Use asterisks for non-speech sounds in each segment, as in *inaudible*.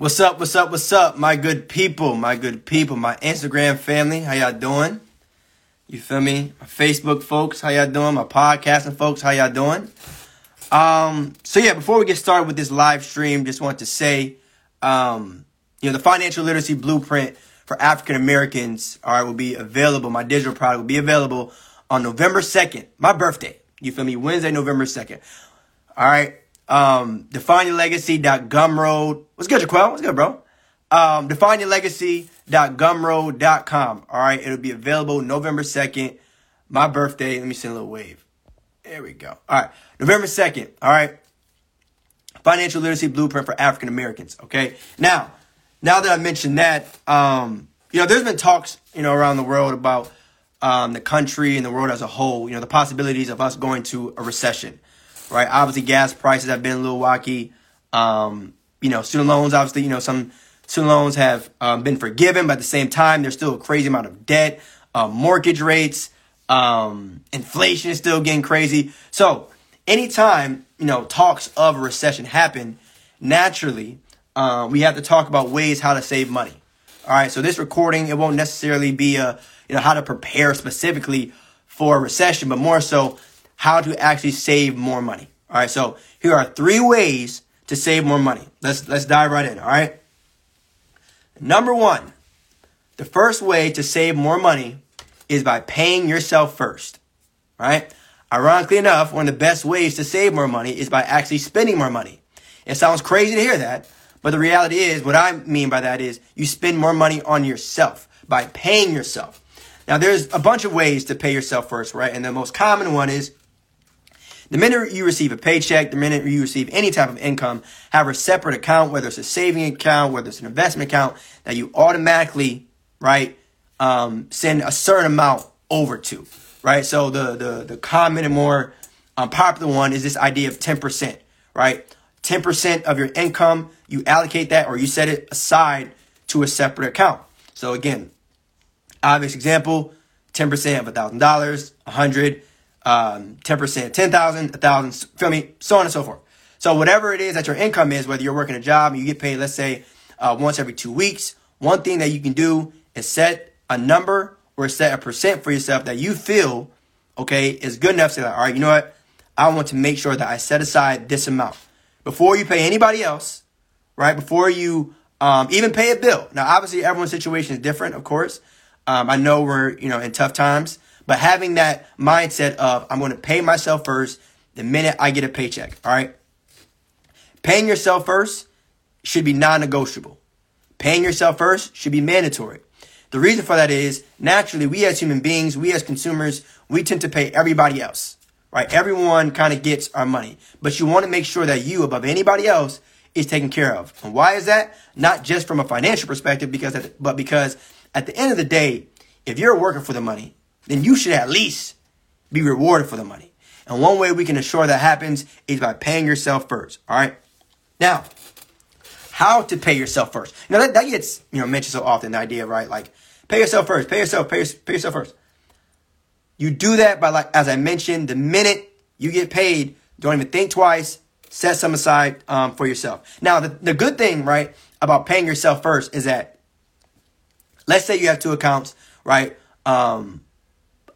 What's up? What's up? What's up, my good people, my good people, my Instagram family? How y'all doing? You feel me? My Facebook folks, how y'all doing? My podcasting folks, how y'all doing? Um, so yeah, before we get started with this live stream, just want to say, um, you know, the financial literacy blueprint for African Americans, all right, will be available. My digital product will be available on November 2nd, my birthday. You feel me? Wednesday, November 2nd. All right. Um, defineyourlegacy.gumroad. What's good, Jaquel? What's good, bro? Um, defineyourlegacy.gumroad.com. All right. It'll be available November 2nd, my birthday. Let me send a little wave. There we go. All right. November 2nd. All right. Financial literacy blueprint for African Americans. Okay. Now, now that I mentioned that, um, you know, there's been talks, you know, around the world about um, the country and the world as a whole, you know, the possibilities of us going to a recession, right? Obviously, gas prices have been a little wacky. Um, you know, student loans, obviously, you know, some student loans have um, been forgiven, but at the same time, there's still a crazy amount of debt, uh, mortgage rates, um, inflation is still getting crazy. So, anytime, you know, talks of a recession happen, naturally, uh, we have to talk about ways how to save money. All right, so this recording, it won't necessarily be a you know, how to prepare specifically for a recession, but more so how to actually save more money. All right. So here are three ways to save more money. Let's, let's dive right in. All right. Number one, the first way to save more money is by paying yourself first. Right. Ironically enough, one of the best ways to save more money is by actually spending more money. It sounds crazy to hear that, but the reality is, what I mean by that is you spend more money on yourself by paying yourself. Now, there's a bunch of ways to pay yourself first, right? And the most common one is the minute you receive a paycheck, the minute you receive any type of income, have a separate account, whether it's a saving account, whether it's an investment account, that you automatically, right, um, send a certain amount over to, right? So the the the common and more um, popular one is this idea of ten percent, right? Ten percent of your income, you allocate that or you set it aside to a separate account. So again, Obvious example, 10% of $1,000, 100, um, 10%, 10,000, 1,000, feel me? So on and so forth. So whatever it is that your income is, whether you're working a job and you get paid, let's say, uh, once every two weeks, one thing that you can do is set a number or set a percent for yourself that you feel, okay, is good enough to say, like, all right, you know what? I want to make sure that I set aside this amount. Before you pay anybody else, right? Before you um, even pay a bill. Now, obviously, everyone's situation is different, of course. Um, I know we're, you know, in tough times, but having that mindset of I'm going to pay myself first the minute I get a paycheck. All right. Paying yourself first should be non negotiable. Paying yourself first should be mandatory. The reason for that is naturally, we as human beings, we as consumers, we tend to pay everybody else, right? Everyone kind of gets our money, but you want to make sure that you, above anybody else, is taken care of. And why is that? Not just from a financial perspective, because, but because at the end of the day, if you're working for the money, then you should at least be rewarded for the money. And one way we can ensure that happens is by paying yourself first. All right. Now, how to pay yourself first? Now that, that gets, you know, mentioned so often, the idea, right? Like, pay yourself first, pay yourself, pay, pay yourself first. You do that by, like, as I mentioned, the minute you get paid, don't even think twice, set some aside um, for yourself. Now, the, the good thing, right, about paying yourself first is that Let's say you have two accounts, right? Um,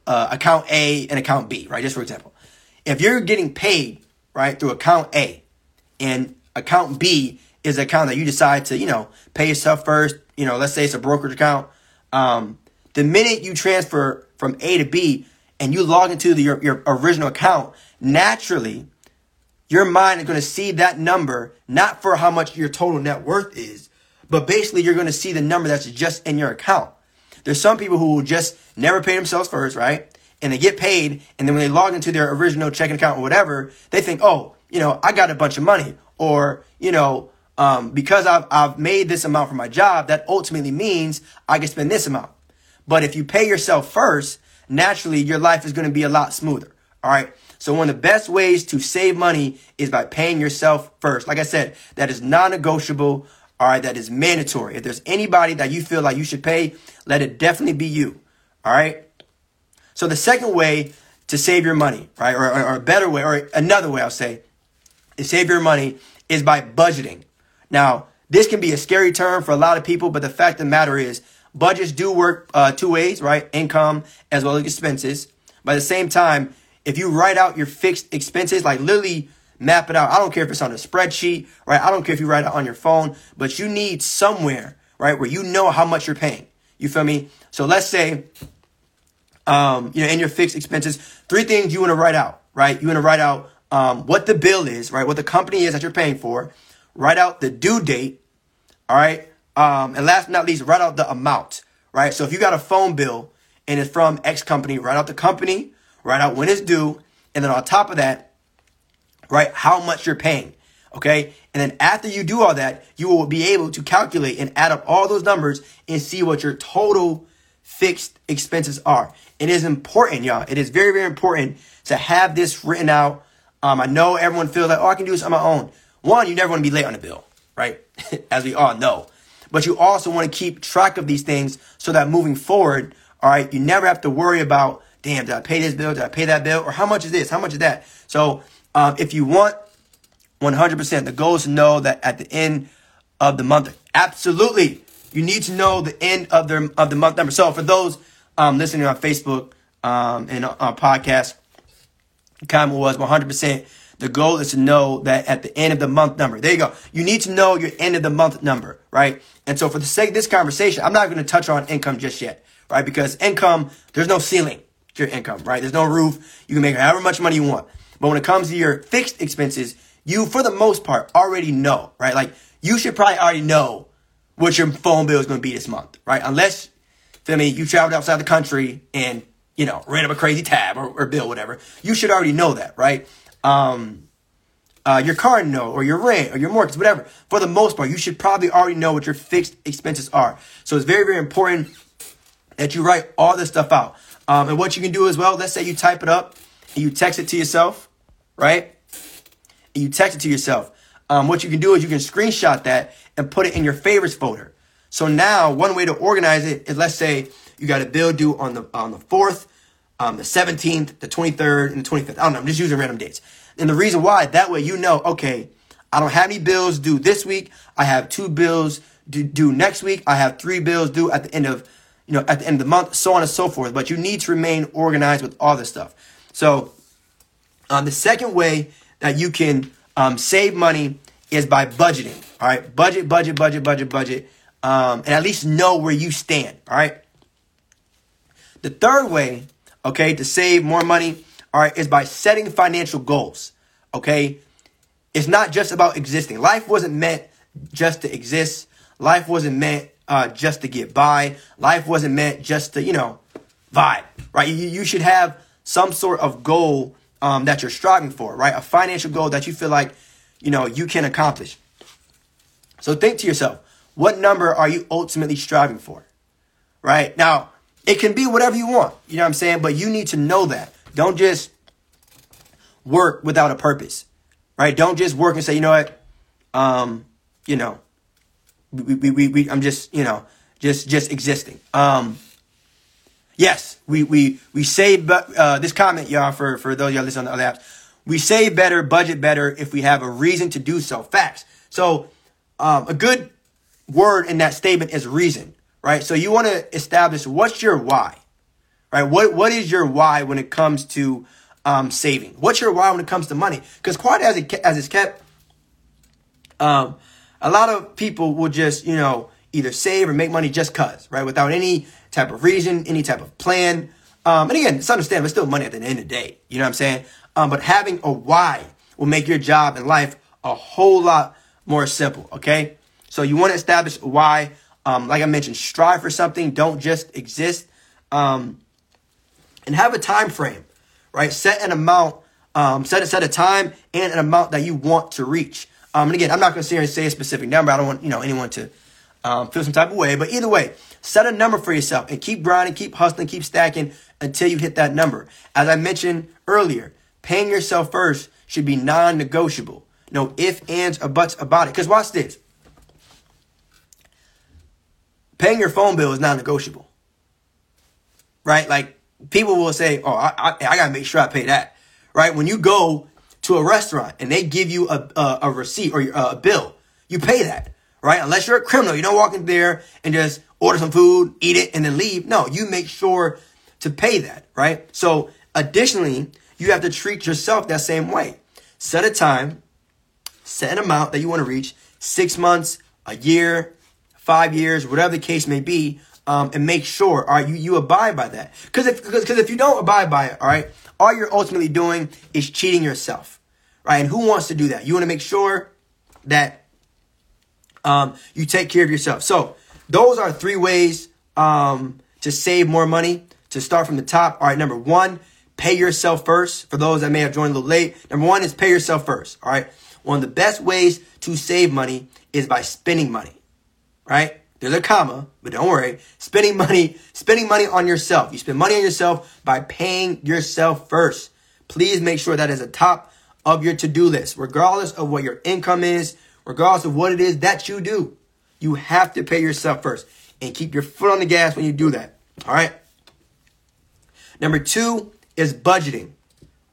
uh, account A and account B, right? Just for example, if you're getting paid, right, through account A, and account B is an account that you decide to, you know, pay yourself first. You know, let's say it's a brokerage account. Um, the minute you transfer from A to B and you log into the, your, your original account, naturally, your mind is going to see that number not for how much your total net worth is, but basically, you're going to see the number that's just in your account. There's some people who will just never pay themselves first, right? And they get paid, and then when they log into their original checking account or whatever, they think, oh, you know, I got a bunch of money. Or, you know, um, because I've, I've made this amount for my job, that ultimately means I can spend this amount. But if you pay yourself first, naturally your life is going to be a lot smoother. All right. So one of the best ways to save money is by paying yourself first. Like I said, that is non-negotiable all right, that is mandatory. If there's anybody that you feel like you should pay, let it definitely be you. All right. So the second way to save your money, right, or, or, or a better way, or another way I'll say, to save your money is by budgeting. Now, this can be a scary term for a lot of people, but the fact of the matter is, budgets do work uh, two ways, right? Income as well as expenses. But at the same time, if you write out your fixed expenses, like literally map it out. I don't care if it's on a spreadsheet, right? I don't care if you write it on your phone, but you need somewhere, right, where you know how much you're paying. You feel me? So let's say, um, you know, in your fixed expenses, three things you want to write out, right? You want to write out um, what the bill is, right? What the company is that you're paying for. Write out the due date, all right? Um, and last but not least, write out the amount, right? So if you got a phone bill and it's from X company, write out the company, write out when it's due, and then on top of that, right? How much you're paying. Okay. And then after you do all that, you will be able to calculate and add up all those numbers and see what your total fixed expenses are. It is important, y'all. It is very, very important to have this written out. Um, I know everyone feels like, oh, I can do this on my own. One, you never want to be late on a bill, right? *laughs* As we all know. But you also want to keep track of these things so that moving forward, all right, you never have to worry about, damn, did I pay this bill? Did I pay that bill? Or how much is this? How much is that? So um, if you want 100%, the goal is to know that at the end of the month, absolutely, you need to know the end of the of the month number. So for those um, listening on Facebook um, and on podcast, comment was 100%. The goal is to know that at the end of the month number. There you go. You need to know your end of the month number, right? And so for the sake of this conversation, I'm not going to touch on income just yet, right? Because income, there's no ceiling to your income, right? There's no roof. You can make however much money you want. But when it comes to your fixed expenses, you, for the most part, already know, right? Like, you should probably already know what your phone bill is going to be this month, right? Unless, feel me, you traveled outside the country and, you know, ran up a crazy tab or, or bill, whatever. You should already know that, right? Um, uh, your car note or your rent or your mortgage, whatever. For the most part, you should probably already know what your fixed expenses are. So it's very, very important that you write all this stuff out. Um, and what you can do as well, let's say you type it up and you text it to yourself, right? And you text it to yourself. Um, what you can do is you can screenshot that and put it in your favorites folder. So now one way to organize it is let's say you got a bill due on the on the fourth, um, the 17th, the 23rd, and the 25th. I don't know. I'm just using random dates. And the reason why, that way you know, okay, I don't have any bills due this week. I have two bills due next week. I have three bills due at the end of, you know, at the end of the month, so on and so forth. But you need to remain organized with all this stuff. So um, the second way that you can um, save money is by budgeting. All right, budget, budget, budget, budget, budget, um, and at least know where you stand. All right. The third way, okay, to save more money, all right, is by setting financial goals. Okay, it's not just about existing. Life wasn't meant just to exist. Life wasn't meant uh, just to get by. Life wasn't meant just to you know vibe. Right? You, you should have some sort of goal um, that you're striving for, right? A financial goal that you feel like, you know, you can accomplish. So think to yourself, what number are you ultimately striving for? Right? Now, it can be whatever you want, you know what I'm saying? But you need to know that. Don't just work without a purpose, right? Don't just work and say, you know what, um, you know, we, we, we, we I'm just, you know, just, just existing. Um, Yes, we we we save uh, this comment, y'all, for for those y'all listening on the other apps. We save better, budget better if we have a reason to do so. Facts. So, um, a good word in that statement is reason, right? So you want to establish what's your why, right? What what is your why when it comes to um, saving? What's your why when it comes to money? Because quite as it as it's kept, um, a lot of people will just you know either save or make money just cause, right? Without any type of reason, any type of plan. Um, and again, it's understandable. It's still money at the end of the day. You know what I'm saying? Um, but having a why will make your job and life a whole lot more simple. Okay. So you want to establish why. Um, like I mentioned, strive for something. Don't just exist. Um, and have a time frame, right? Set an amount, um, set a set a time and an amount that you want to reach. Um, and again, I'm not going to sit here and say a specific number. I don't want you know anyone to feel some type of way. But either way, set a number for yourself and keep grinding, keep hustling, keep stacking until you hit that number. As I mentioned earlier, paying yourself first should be non-negotiable. No ifs, ands, or buts about it. Because watch this. Paying your phone bill is non-negotiable. Right? Like people will say, "Oh, I, I, I gotta make sure I pay that." Right? When you go to a restaurant and they give you a a, a receipt or uh, a bill, you pay that right? Unless you're a criminal, you don't walk in there and just order some food, eat it, and then leave. No, you make sure to pay that, right? So additionally, you have to treat yourself that same way. Set a time, set an amount that you want to reach, six months, a year, five years, whatever the case may be, um, and make sure, all right, you, you abide by that. Because if, cause, cause if you don't abide by it, all right, all you're ultimately doing is cheating yourself, right? And who wants to do that? You want to make sure that um, you take care of yourself. So those are three ways um, to save more money. To start from the top, all right, number one, pay yourself first. For those that may have joined a little late, number one is pay yourself first, all right? One of the best ways to save money is by spending money, right? There's a comma, but don't worry. Spending money, spending money on yourself. You spend money on yourself by paying yourself first. Please make sure that is a top of your to-do list, regardless of what your income is, regardless of what it is that you do. You have to pay yourself first and keep your foot on the gas when you do that. All right. Number two is budgeting.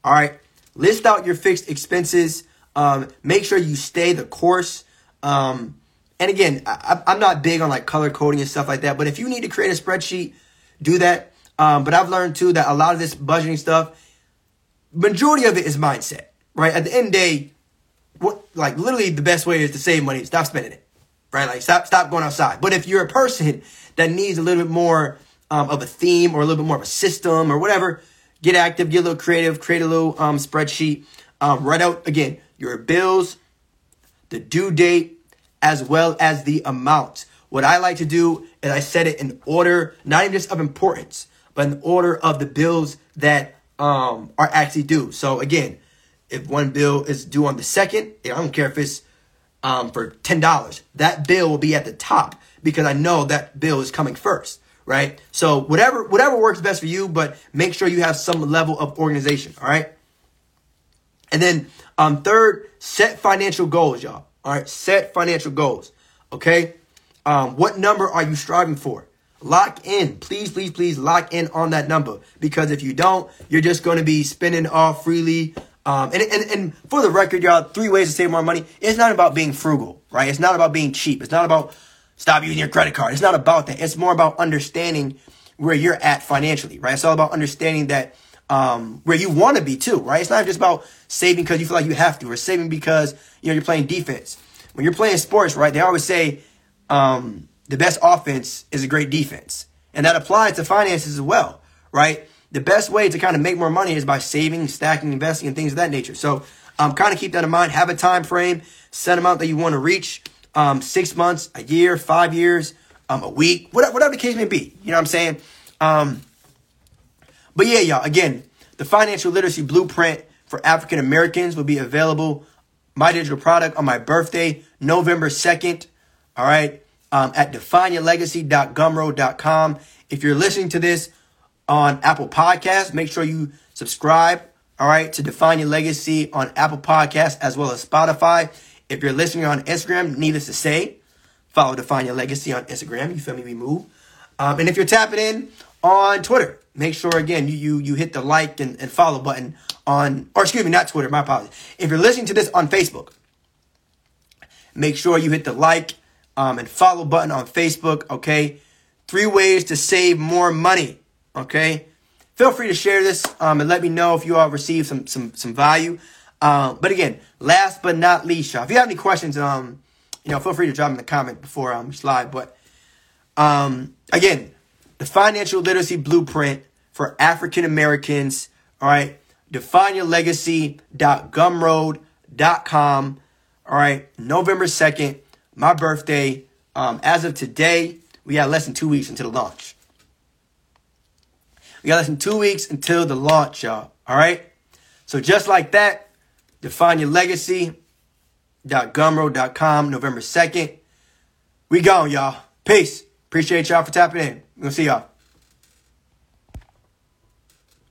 All right. List out your fixed expenses. Um, make sure you stay the course. Um, and again, I, am not big on like color coding and stuff like that, but if you need to create a spreadsheet, do that. Um, but I've learned too that a lot of this budgeting stuff, majority of it is mindset, right? At the end of the day, what like literally the best way is to save money, stop spending it, right? Like stop stop going outside. But if you're a person that needs a little bit more um, of a theme or a little bit more of a system or whatever, get active, get a little creative, create a little um, spreadsheet, um, write out again your bills, the due date, as well as the amount. What I like to do is I set it in order, not even just of importance, but in order of the bills that um, are actually due. So again, if one bill is due on the second, I don't care if it's um, for ten dollars, that bill will be at the top because I know that bill is coming first, right? So whatever whatever works best for you, but make sure you have some level of organization, all right? And then um, third, set financial goals, y'all. All right, set financial goals. Okay, um, what number are you striving for? Lock in, please, please, please lock in on that number because if you don't, you're just going to be spending off freely. Um, and, and, and for the record, y'all, three ways to save more money. It's not about being frugal, right? It's not about being cheap. It's not about stop using your credit card. It's not about that. It's more about understanding where you're at financially, right? It's all about understanding that um, where you want to be too, right? It's not just about saving because you feel like you have to, or saving because you know you're playing defense. When you're playing sports, right? They always say um, the best offense is a great defense, and that applies to finances as well, right? The best way to kind of make more money is by saving, stacking, investing, and things of that nature. So, um, kind of keep that in mind. Have a time frame, set amount that you want to reach. Um, six months, a year, five years, um, a week, whatever, whatever the case may be. You know what I'm saying? Um, but yeah, y'all, again, the financial literacy blueprint for African Americans will be available, my digital product, on my birthday, November 2nd. All right. Um, at defineyourlegacy.gumroad.com. If you're listening to this on Apple Podcasts, make sure you subscribe, all right, to Define Your Legacy on Apple Podcasts as well as Spotify. If you're listening on Instagram, needless to say, follow Define Your Legacy on Instagram. You feel me? We move. Um, and if you're tapping in on Twitter, make sure again you you, you hit the like and, and follow button on or excuse me not twitter my apologies if you're listening to this on facebook make sure you hit the like um, and follow button on facebook okay three ways to save more money okay feel free to share this um, and let me know if you all received some some some value um, but again last but not least y'all if you have any questions um you know feel free to drop them in the comment before um, slide but um again the financial literacy blueprint for African Americans. All right. Defineyourlegacy.gumroad.com. All right. November 2nd, my birthday. Um, as of today, we got less than two weeks until the launch. We got less than two weeks until the launch, y'all. All right. So just like that, define your legacy.gumroad.com, November 2nd. We gone, y'all. Peace. Appreciate y'all for tapping in. We'll see y'all.